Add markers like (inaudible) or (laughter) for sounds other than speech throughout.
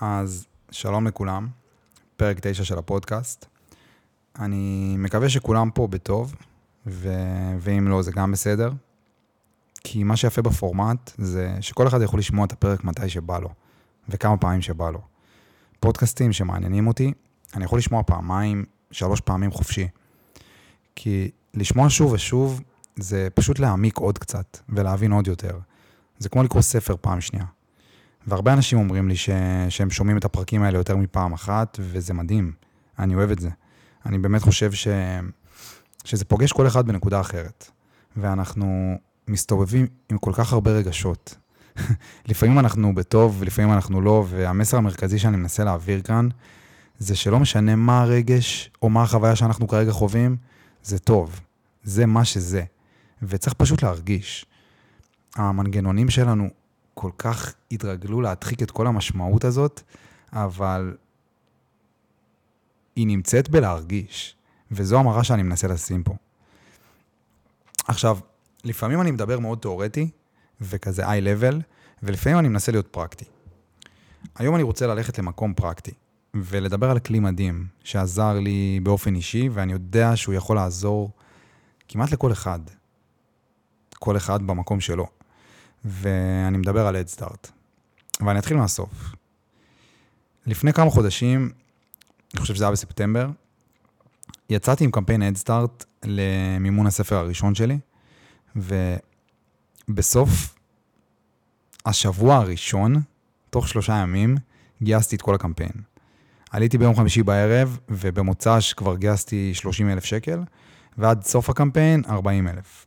אז שלום לכולם, פרק 9 של הפודקאסט. אני מקווה שכולם פה בטוב, ו... ואם לא, זה גם בסדר. כי מה שיפה בפורמט זה שכל אחד יכול לשמוע את הפרק מתי שבא לו, וכמה פעמים שבא לו. פודקאסטים שמעניינים אותי, אני יכול לשמוע פעמיים, שלוש פעמים חופשי. כי לשמוע שוב ושוב זה פשוט להעמיק עוד קצת ולהבין עוד יותר. זה כמו לקרוא ספר פעם שנייה. והרבה אנשים אומרים לי ש... שהם שומעים את הפרקים האלה יותר מפעם אחת, וזה מדהים. אני אוהב את זה. אני באמת חושב ש... שזה פוגש כל אחד בנקודה אחרת. ואנחנו מסתובבים עם כל כך הרבה רגשות. (laughs) לפעמים אנחנו בטוב, לפעמים אנחנו לא, והמסר המרכזי שאני מנסה להעביר כאן, זה שלא משנה מה הרגש או מה החוויה שאנחנו כרגע חווים, זה טוב. זה מה שזה. וצריך פשוט להרגיש. המנגנונים שלנו כל כך התרגלו להדחיק את כל המשמעות הזאת, אבל היא נמצאת בלהרגיש, וזו המראה שאני מנסה לשים פה. עכשיו, לפעמים אני מדבר מאוד תיאורטי, וכזה איי-לבל, ולפעמים אני מנסה להיות פרקטי. היום אני רוצה ללכת למקום פרקטי, ולדבר על כלי מדהים, שעזר לי באופן אישי, ואני יודע שהוא יכול לעזור כמעט לכל אחד. כל אחד במקום שלו. ואני מדבר על אדסטארט. ואני אתחיל מהסוף. לפני כמה חודשים, אני חושב שזה היה בספטמבר, יצאתי עם קמפיין אדסטארט למימון הספר הראשון שלי, ובסוף השבוע הראשון, תוך שלושה ימים, גייסתי את כל הקמפיין. עליתי ביום חמישי בערב, ובמוצ"ש כבר גייסתי 30 אלף שקל, ועד סוף הקמפיין, 40 אלף.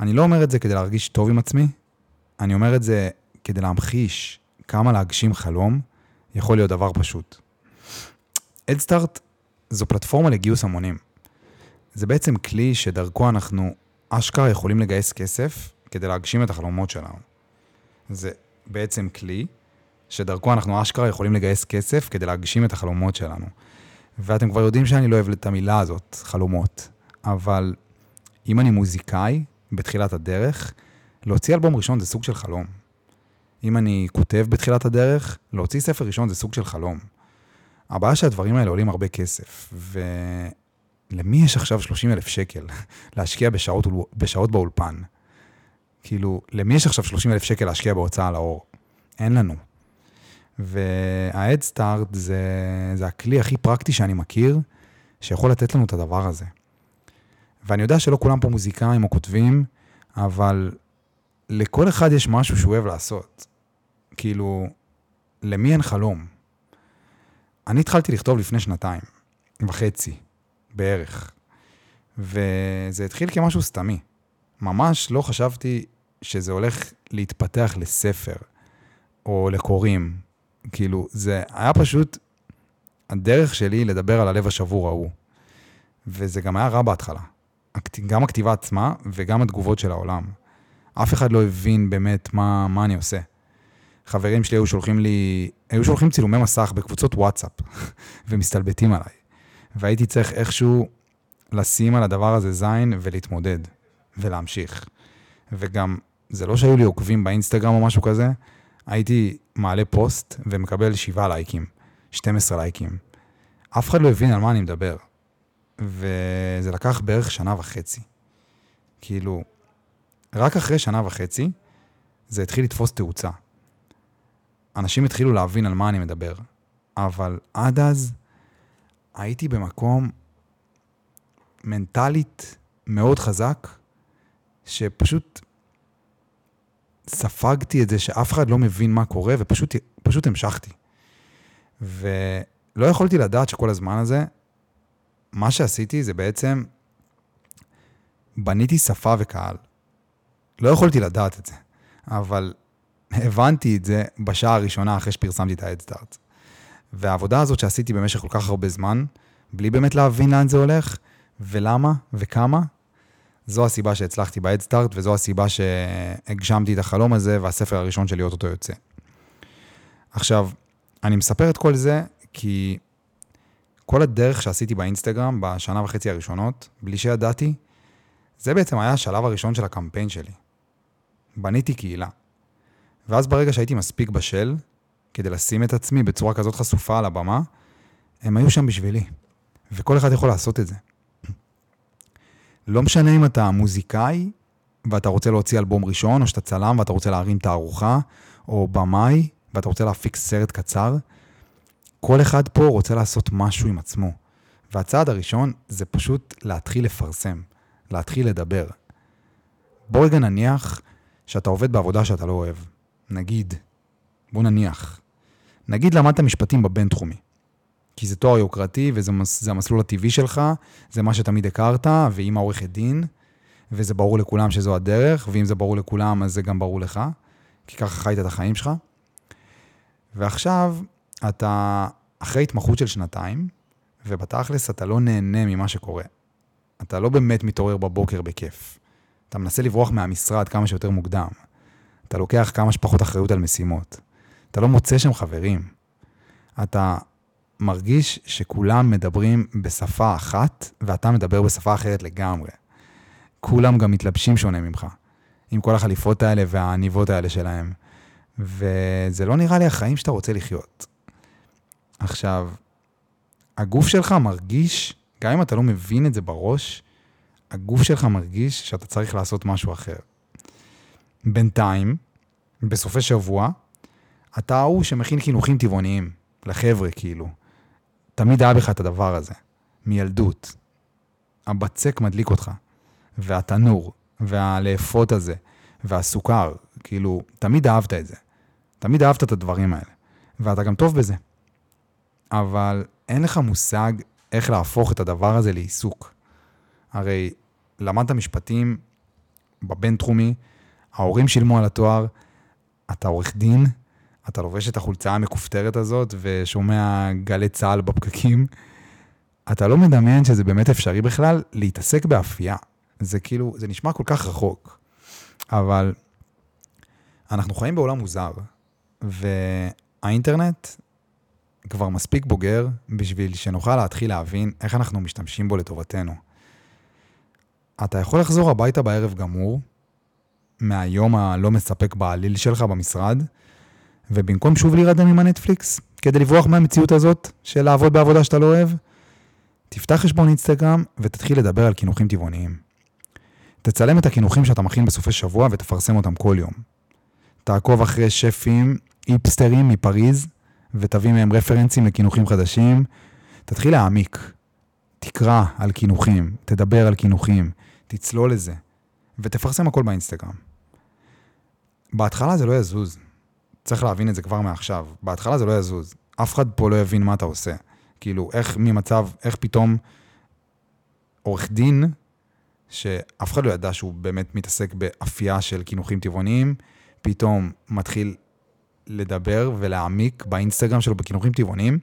אני לא אומר את זה כדי להרגיש טוב עם עצמי, אני אומר את זה כדי להמחיש כמה להגשים חלום יכול להיות דבר פשוט. אדסטארט זו פלטפורמה לגיוס המונים. זה בעצם כלי שדרכו אנחנו אשכרה יכולים לגייס כסף כדי להגשים את החלומות שלנו. זה בעצם כלי שדרכו אנחנו אשכרה יכולים לגייס כסף כדי להגשים את החלומות שלנו. ואתם כבר יודעים שאני לא אוהב את המילה הזאת, חלומות. אבל אם אני מוזיקאי בתחילת הדרך, להוציא אלבום ראשון זה סוג של חלום. אם אני כותב בתחילת הדרך, להוציא ספר ראשון זה סוג של חלום. הבעיה שהדברים האלה עולים הרבה כסף, ולמי יש עכשיו 30 אלף שקל (laughs) להשקיע בשעות, בשעות באולפן? כאילו, למי יש עכשיו 30 אלף שקל להשקיע בהוצאה לאור? אין לנו. וה-Head זה, זה הכלי הכי פרקטי שאני מכיר, שיכול לתת לנו את הדבר הזה. ואני יודע שלא כולם פה מוזיקאים או כותבים, אבל לכל אחד יש משהו שהוא אוהב לעשות. כאילו, למי אין חלום? אני התחלתי לכתוב לפני שנתיים וחצי, בערך. וזה התחיל כמשהו סתמי. ממש לא חשבתי שזה הולך להתפתח לספר, או לקוראים. כאילו, זה היה פשוט הדרך שלי לדבר על הלב השבור ההוא. וזה גם היה רע בהתחלה. גם הכתיבה עצמה וגם התגובות של העולם. אף אחד לא הבין באמת מה, מה אני עושה. חברים שלי היו שולחים לי, היו שולחים צילומי מסך בקבוצות וואטסאפ, (laughs) ומסתלבטים עליי. והייתי צריך איכשהו לשים על הדבר הזה זין ולהתמודד, ולהמשיך. וגם, זה לא שהיו לי עוקבים באינסטגרם או משהו כזה, הייתי מעלה פוסט ומקבל 7 לייקים, 12 לייקים. אף אחד לא הבין על מה אני מדבר. וזה לקח בערך שנה וחצי. כאילו, רק אחרי שנה וחצי, זה התחיל לתפוס תאוצה. אנשים התחילו להבין על מה אני מדבר, אבל עד אז הייתי במקום מנטלית מאוד חזק, שפשוט ספגתי את זה שאף אחד לא מבין מה קורה, ופשוט המשכתי. ולא יכולתי לדעת שכל הזמן הזה, מה שעשיתי זה בעצם, בניתי שפה וקהל. לא יכולתי לדעת את זה, אבל הבנתי את זה בשעה הראשונה אחרי שפרסמתי את ה-Head והעבודה הזאת שעשיתי במשך כל כך הרבה זמן, בלי באמת להבין לאן זה הולך, ולמה וכמה, זו הסיבה שהצלחתי ב-Head וזו הסיבה שהגשמתי את החלום הזה, והספר הראשון שלי אוטוטו יוצא. עכשיו, אני מספר את כל זה כי כל הדרך שעשיתי באינסטגרם בשנה וחצי הראשונות, בלי שידעתי, זה בעצם היה השלב הראשון של הקמפיין שלי. בניתי קהילה. ואז ברגע שהייתי מספיק בשל, כדי לשים את עצמי בצורה כזאת חשופה על הבמה, הם היו שם בשבילי. וכל אחד יכול לעשות את זה. לא משנה אם אתה מוזיקאי ואתה רוצה להוציא אלבום ראשון, או שאתה צלם ואתה רוצה להרים תערוכה, או במאי ואתה רוצה להפיק סרט קצר, כל אחד פה רוצה לעשות משהו עם עצמו. והצעד הראשון זה פשוט להתחיל לפרסם, להתחיל לדבר. בוא רגע נניח שאתה עובד בעבודה שאתה לא אוהב. נגיד, בוא נניח. נגיד למדת משפטים בבינתחומי. כי זה תואר יוקרתי וזה זה המסלול הטבעי שלך, זה מה שתמיד הכרת, ואימא עורכת דין, וזה ברור לכולם שזו הדרך, ואם זה ברור לכולם אז זה גם ברור לך, כי ככה חיית את החיים שלך. ועכשיו אתה אחרי התמחות של שנתיים, ובתכלס אתה לא נהנה ממה שקורה. אתה לא באמת מתעורר בבוקר בכיף. אתה מנסה לברוח מהמשרד כמה שיותר מוקדם. אתה לוקח כמה שפחות אחריות על משימות. אתה לא מוצא שם חברים. אתה מרגיש שכולם מדברים בשפה אחת, ואתה מדבר בשפה אחרת לגמרי. כולם גם מתלבשים שונה ממך, עם כל החליפות האלה והעניבות האלה שלהם. וזה לא נראה לי החיים שאתה רוצה לחיות. עכשיו, הגוף שלך מרגיש, גם אם אתה לא מבין את זה בראש, הגוף שלך מרגיש שאתה צריך לעשות משהו אחר. בינתיים, בסופי שבוע, אתה ההוא שמכין חינוכים טבעוניים, לחבר'ה כאילו. תמיד היה בך את הדבר הזה, מילדות. הבצק מדליק אותך, והתנור, והלאפות הזה, והסוכר, כאילו, תמיד אהבת את זה. תמיד אהבת את הדברים האלה, ואתה גם טוב בזה. אבל אין לך מושג איך להפוך את הדבר הזה לעיסוק. הרי למדת משפטים בבינתחומי, ההורים שילמו על התואר, אתה עורך דין, אתה לובש את החולצה המכופתרת הזאת ושומע גלי צה"ל בפקקים. אתה לא מדמיין שזה באמת אפשרי בכלל להתעסק באפייה. זה כאילו, זה נשמע כל כך רחוק. אבל אנחנו חיים בעולם מוזר, והאינטרנט כבר מספיק בוגר בשביל שנוכל להתחיל להבין איך אנחנו משתמשים בו לטובתנו. אתה יכול לחזור הביתה בערב גמור, מהיום הלא מספק בעליל שלך במשרד, ובמקום שוב להירדם עם הנטפליקס, כדי לברוח מהמציאות הזאת של לעבוד בעבודה שאתה לא אוהב, תפתח חשבון אינסטגרם ותתחיל לדבר על קינוחים טבעוניים. תצלם את הקינוחים שאתה מכין בסופי שבוע ותפרסם אותם כל יום. תעקוב אחרי שפים איפסטרים מפריז ותביא מהם רפרנסים לקינוחים חדשים. תתחיל להעמיק. תקרא על קינוחים, תדבר על קינוחים, תצלול לזה, ותפרסם הכל באינסטגרם. בהתחלה זה לא יזוז. צריך להבין את זה כבר מעכשיו. בהתחלה זה לא יזוז. אף אחד פה לא יבין מה אתה עושה. כאילו, איך ממצב, איך פתאום עורך דין, שאף אחד לא ידע שהוא באמת מתעסק באפייה של קינוחים טבעוניים, פתאום מתחיל לדבר ולהעמיק באינסטגרם שלו בקינוחים טבעוניים,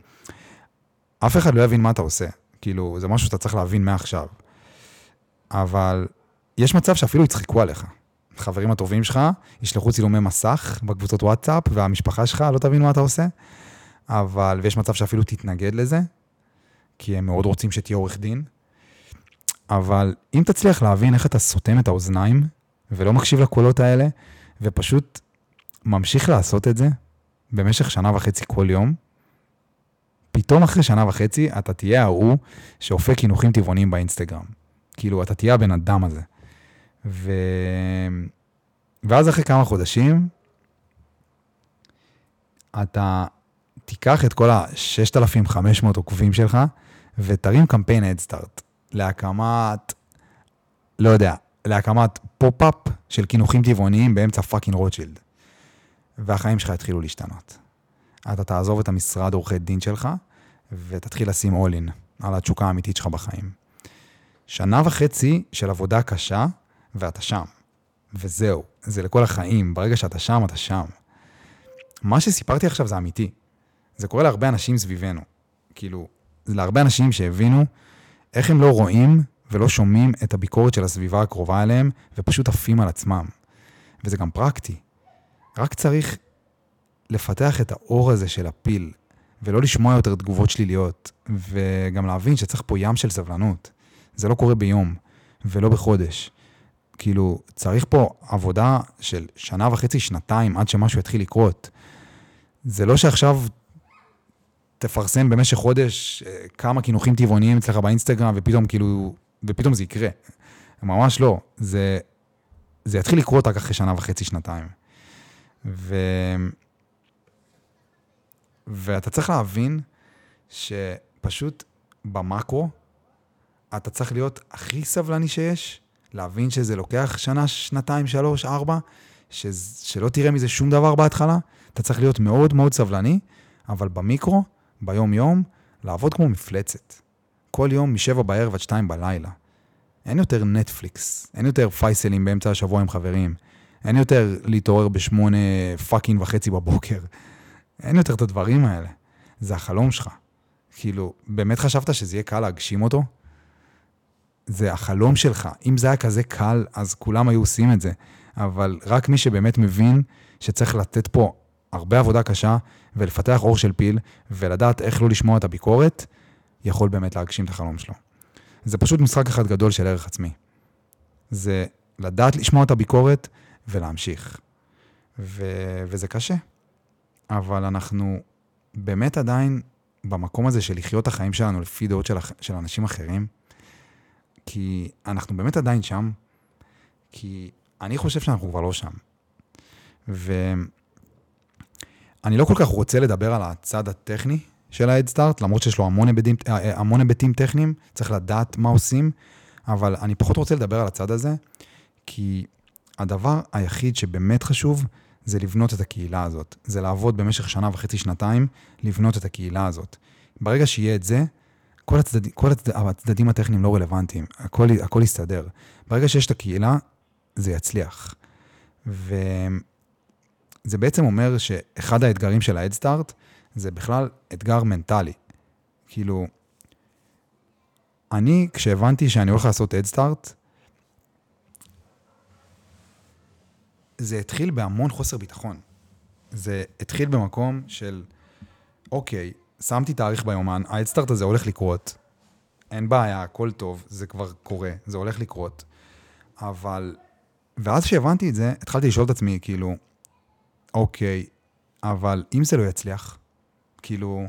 אף אחד לא יבין מה אתה עושה. כאילו, זה משהו שאתה צריך להבין מעכשיו. אבל יש מצב שאפילו יצחקו עליך. החברים הטובים שלך ישלחו צילומי מסך בקבוצות וואטסאפ, והמשפחה שלך לא תבין מה אתה עושה, אבל, ויש מצב שאפילו תתנגד לזה, כי הם מאוד רוצים שתהיה עורך דין. אבל אם תצליח להבין איך אתה סותם את האוזניים, ולא מקשיב לקולות האלה, ופשוט ממשיך לעשות את זה במשך שנה וחצי כל יום, פתאום אחרי שנה וחצי אתה תהיה ההוא שאופה קינוחים טבעוניים באינסטגרם. כאילו, אתה תהיה הבן אדם הזה. ו... ואז אחרי כמה חודשים, אתה תיקח את כל ה-6,500 עוקבים שלך ותרים קמפיין הדסטארט להקמת, לא יודע, להקמת pop-up של קינוחים טבעוניים באמצע fucking רוטשילד. והחיים שלך יתחילו להשתנות. אתה תעזוב את המשרד עורכי דין שלך ותתחיל לשים in על התשוקה האמיתית שלך בחיים. שנה וחצי של עבודה קשה ואתה שם. וזהו, זה לכל החיים, ברגע שאתה שם, אתה שם. מה שסיפרתי עכשיו זה אמיתי. זה קורה להרבה אנשים סביבנו. כאילו, זה להרבה אנשים שהבינו איך הם לא רואים ולא שומעים את הביקורת של הסביבה הקרובה אליהם, ופשוט עפים על עצמם. וזה גם פרקטי. רק צריך לפתח את האור הזה של הפיל, ולא לשמוע יותר תגובות שליליות, וגם להבין שצריך פה ים של סבלנות. זה לא קורה ביום, ולא בחודש. כאילו, צריך פה עבודה של שנה וחצי, שנתיים, עד שמשהו יתחיל לקרות. זה לא שעכשיו תפרסם במשך חודש אה, כמה קינוחים טבעוניים אצלך באינסטגרם, ופתאום כאילו, ופתאום זה יקרה. ממש לא. זה, זה יתחיל לקרות רק אחרי שנה וחצי, שנתיים. ו... ואתה צריך להבין שפשוט במאקרו, אתה צריך להיות הכי סבלני שיש, להבין שזה לוקח שנה, שנתיים, שלוש, ארבע, ש... שלא תראה מזה שום דבר בהתחלה. אתה צריך להיות מאוד מאוד סבלני, אבל במיקרו, ביום-יום, לעבוד כמו מפלצת. כל יום משבע בערב עד שתיים בלילה. אין יותר נטפליקס, אין יותר פייסלים באמצע השבוע עם חברים, אין יותר להתעורר בשמונה fucking וחצי בבוקר. אין יותר את הדברים האלה. זה החלום שלך. כאילו, באמת חשבת שזה יהיה קל להגשים אותו? זה החלום שלך. אם זה היה כזה קל, אז כולם היו עושים את זה. אבל רק מי שבאמת מבין שצריך לתת פה הרבה עבודה קשה ולפתח עור של פיל ולדעת איך לא לשמוע את הביקורת, יכול באמת להגשים את החלום שלו. זה פשוט משחק אחד גדול של ערך עצמי. זה לדעת לשמוע את הביקורת ולהמשיך. ו... וזה קשה. אבל אנחנו באמת עדיין במקום הזה של לחיות את החיים שלנו לפי דעות של, של אנשים אחרים, כי אנחנו באמת עדיין שם, כי אני חושב שאנחנו כבר לא שם. ואני לא כל כך רוצה לדבר על הצד הטכני של ההדסטארט, למרות שיש לו המון היבטים, אה, אה, המון היבטים טכניים, צריך לדעת מה עושים, אבל אני פחות רוצה לדבר על הצד הזה, כי הדבר היחיד שבאמת חשוב זה לבנות את הקהילה הזאת. זה לעבוד במשך שנה וחצי, שנתיים, לבנות את הקהילה הזאת. ברגע שיהיה את זה, כל, הצדד, כל הצד, הצדדים הטכניים לא רלוונטיים, הכל, הכל יסתדר. ברגע שיש את הקהילה, זה יצליח. וזה בעצם אומר שאחד האתגרים של ההדסטארט זה בכלל אתגר מנטלי. כאילו, אני, כשהבנתי שאני הולך לעשות הדסטארט, זה התחיל בהמון חוסר ביטחון. זה התחיל במקום של, אוקיי, שמתי תאריך ביומן, ההדסטארט הזה הולך לקרות, אין בעיה, הכל טוב, זה כבר קורה, זה הולך לקרות. אבל, ואז כשהבנתי את זה, התחלתי לשאול את עצמי, כאילו, אוקיי, אבל אם זה לא יצליח, כאילו,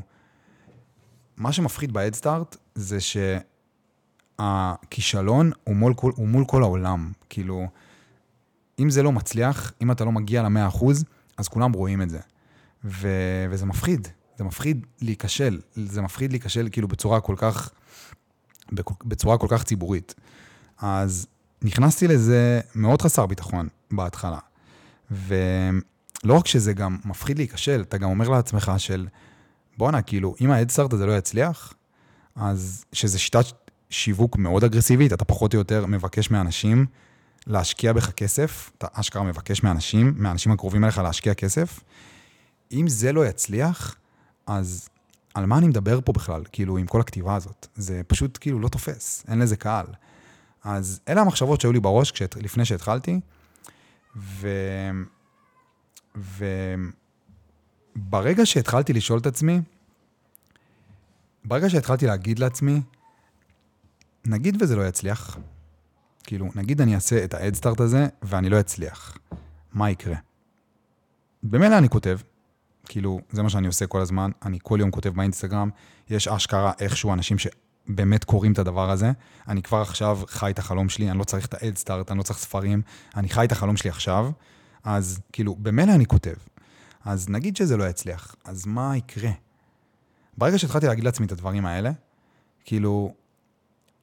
מה שמפחיד בהדסטארט זה שהכישלון הוא מול, הוא מול כל העולם. כאילו, אם זה לא מצליח, אם אתה לא מגיע ל-100%, אז כולם רואים את זה. ו... וזה מפחיד, זה מפחיד להיכשל, זה מפחיד להיכשל כאילו בצורה כל כך, בצורה כל כך ציבורית. אז נכנסתי לזה מאוד חסר ביטחון בהתחלה. ולא רק שזה גם מפחיד להיכשל, אתה גם אומר לעצמך של, בואנה, כאילו, אם ההדסטארט הזה לא יצליח, אז שזה שיטת שיווק מאוד אגרסיבית, אתה פחות או יותר מבקש מאנשים להשקיע בך כסף, אתה אשכרה מבקש מאנשים, מהאנשים הקרובים אליך להשקיע כסף. אם זה לא יצליח, אז על מה אני מדבר פה בכלל, כאילו, עם כל הכתיבה הזאת? זה פשוט כאילו לא תופס, אין לזה קהל. אז אלה המחשבות שהיו לי בראש כשאת, לפני שהתחלתי, ו... וברגע שהתחלתי לשאול את עצמי, ברגע שהתחלתי להגיד לעצמי, נגיד וזה לא יצליח, כאילו, נגיד אני אעשה את ההדסטארט הזה ואני לא אצליח, מה יקרה? במילא אני כותב, כאילו, זה מה שאני עושה כל הזמן, אני כל יום כותב באינסטגרם, יש אשכרה איכשהו אנשים שבאמת קוראים את הדבר הזה, אני כבר עכשיו חי את החלום שלי, אני לא צריך את ההדסטארט, אני לא צריך ספרים, אני חי את החלום שלי עכשיו, אז כאילו, במילא אני כותב. אז נגיד שזה לא יצליח, אז מה יקרה? ברגע שהתחלתי להגיד לעצמי את הדברים האלה, כאילו,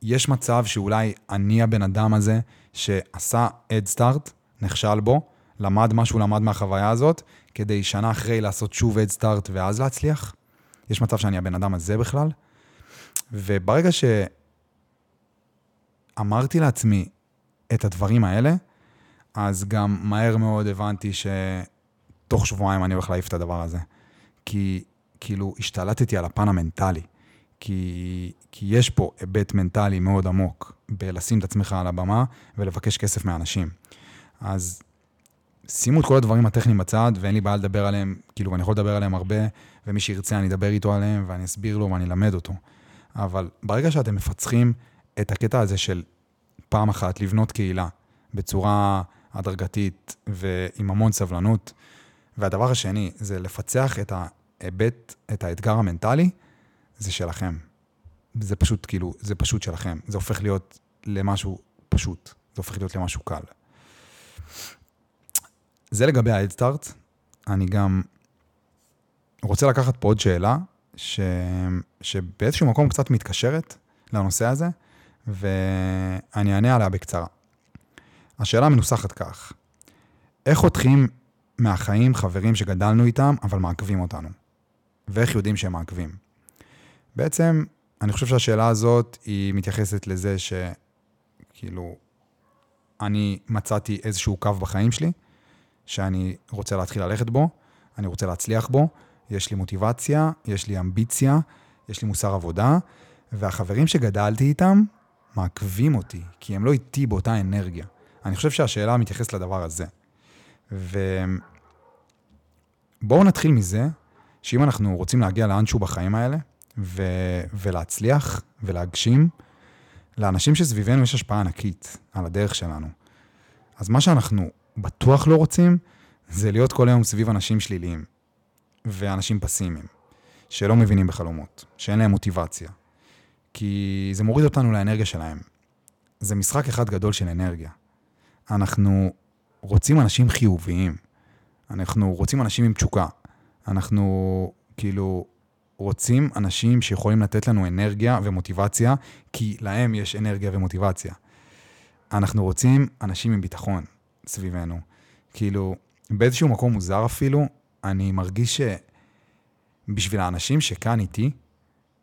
יש מצב שאולי אני הבן אדם הזה שעשה Start, נכשל בו, למד משהו, למד מהחוויה הזאת, כדי שנה אחרי לעשות שוב Head Start ואז להצליח? יש מצב שאני הבן אדם הזה בכלל? וברגע שאמרתי לעצמי את הדברים האלה, אז גם מהר מאוד הבנתי שתוך שבועיים אני הולך להעיף את הדבר הזה. כי כאילו השתלטתי על הפן המנטלי. כי, כי יש פה היבט מנטלי מאוד עמוק בלשים את עצמך על הבמה ולבקש כסף מאנשים. אז שימו את כל הדברים הטכניים בצד, ואין לי בעיה לדבר עליהם, כאילו, אני יכול לדבר עליהם הרבה, ומי שירצה אני אדבר איתו עליהם, ואני אסביר לו ואני אלמד אותו. אבל ברגע שאתם מפצחים את הקטע הזה של פעם אחת לבנות קהילה בצורה הדרגתית ועם המון סבלנות, והדבר השני זה לפצח את ההיבט, את האתגר המנטלי, זה שלכם. זה פשוט, כאילו, זה פשוט שלכם. זה הופך להיות למשהו פשוט. זה הופך להיות למשהו קל. זה לגבי ה-Headstart. אני גם רוצה לקחת פה עוד שאלה, ש... שבאיזשהו מקום קצת מתקשרת לנושא הזה, ואני אענה עליה בקצרה. השאלה מנוסחת כך, איך חותכים מהחיים חברים שגדלנו איתם, אבל מעכבים אותנו? ואיך יודעים שהם מעכבים? בעצם, אני חושב שהשאלה הזאת היא מתייחסת לזה שכאילו, אני מצאתי איזשהו קו בחיים שלי, שאני רוצה להתחיל ללכת בו, אני רוצה להצליח בו, יש לי מוטיבציה, יש לי אמביציה, יש לי מוסר עבודה, והחברים שגדלתי איתם מעכבים אותי, כי הם לא איתי באותה אנרגיה. אני חושב שהשאלה מתייחסת לדבר הזה. ובואו נתחיל מזה, שאם אנחנו רוצים להגיע לאנשהו בחיים האלה, ו... ולהצליח ולהגשים, לאנשים שסביבנו יש השפעה ענקית על הדרך שלנו. אז מה שאנחנו בטוח לא רוצים, זה להיות כל היום סביב אנשים שליליים ואנשים פסימיים, שלא מבינים בחלומות, שאין להם מוטיבציה. כי זה מוריד אותנו לאנרגיה שלהם. זה משחק אחד גדול של אנרגיה. אנחנו רוצים אנשים חיוביים. אנחנו רוצים אנשים עם תשוקה. אנחנו כאילו רוצים אנשים שיכולים לתת לנו אנרגיה ומוטיבציה, כי להם יש אנרגיה ומוטיבציה. אנחנו רוצים אנשים עם ביטחון סביבנו. כאילו, באיזשהו מקום מוזר אפילו, אני מרגיש שבשביל האנשים שכאן איתי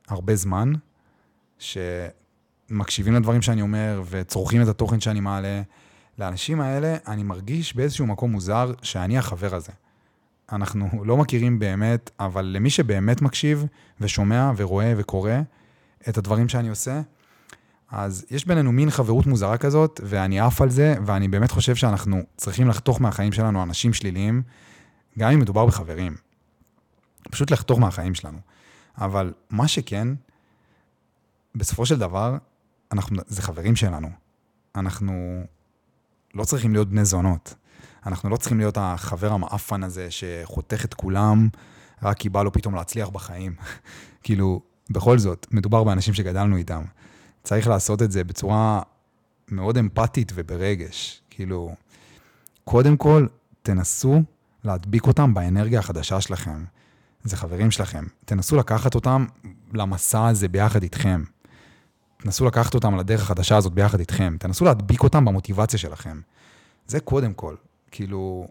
הרבה זמן, שמקשיבים לדברים שאני אומר וצורכים את התוכן שאני מעלה, לאנשים האלה אני מרגיש באיזשהו מקום מוזר שאני החבר הזה. אנחנו לא מכירים באמת, אבל למי שבאמת מקשיב ושומע ורואה וקורא את הדברים שאני עושה, אז יש בינינו מין חברות מוזרה כזאת, ואני עף על זה, ואני באמת חושב שאנחנו צריכים לחתוך מהחיים שלנו אנשים שליליים, גם אם מדובר בחברים. פשוט לחתוך מהחיים שלנו. אבל מה שכן, בסופו של דבר, אנחנו, זה חברים שלנו. אנחנו לא צריכים להיות בני זונות. אנחנו לא צריכים להיות החבר המאפן הזה שחותך את כולם רק כי בא לו פתאום להצליח בחיים. (laughs) כאילו, בכל זאת, מדובר באנשים שגדלנו איתם. צריך לעשות את זה בצורה מאוד אמפתית וברגש. כאילו, קודם כל, תנסו להדביק אותם באנרגיה החדשה שלכם. זה חברים שלכם. תנסו לקחת אותם למסע הזה ביחד איתכם. תנסו לקחת אותם לדרך החדשה הזאת ביחד איתכם. תנסו להדביק אותם במוטיבציה שלכם. זה קודם כל. כאילו...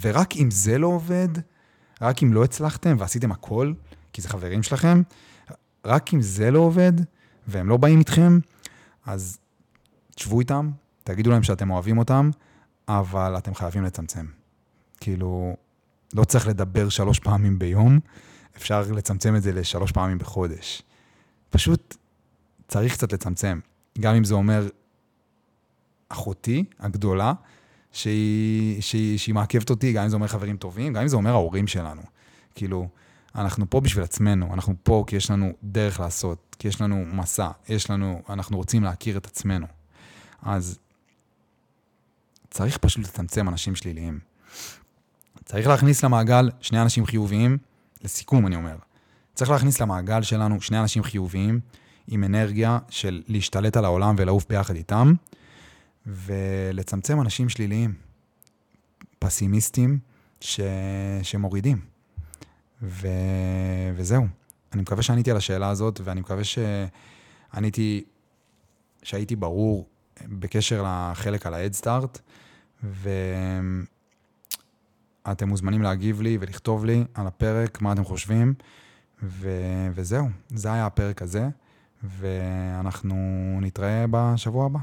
ורק אם זה לא עובד, רק אם לא הצלחתם ועשיתם הכל, כי זה חברים שלכם, רק אם זה לא עובד, והם לא באים איתכם, אז תשבו איתם, תגידו להם שאתם אוהבים אותם, אבל אתם חייבים לצמצם. כאילו, לא צריך לדבר שלוש פעמים ביום, אפשר לצמצם את זה לשלוש פעמים בחודש. פשוט צריך קצת לצמצם. גם אם זה אומר אחותי הגדולה, שהיא, שהיא, שהיא מעכבת אותי, גם אם זה אומר חברים טובים, גם אם זה אומר ההורים שלנו. כאילו, אנחנו פה בשביל עצמנו, אנחנו פה כי יש לנו דרך לעשות, כי יש לנו מסע, יש לנו, אנחנו רוצים להכיר את עצמנו. אז צריך פשוט לצמצם אנשים שליליים. צריך להכניס למעגל שני אנשים חיוביים, לסיכום אני אומר, צריך להכניס למעגל שלנו שני אנשים חיוביים עם אנרגיה של להשתלט על העולם ולעוף ביחד איתם, ולצמצם אנשים שליליים, פסימיסטים, ש... שמורידים. ו... וזהו. אני מקווה שעניתי על השאלה הזאת, ואני מקווה שעניתי, שהייתי ברור בקשר לחלק על ה-Head ואתם מוזמנים להגיב לי ולכתוב לי על הפרק, מה אתם חושבים, ו... וזהו, זה היה הפרק הזה, ואנחנו נתראה בשבוע הבא.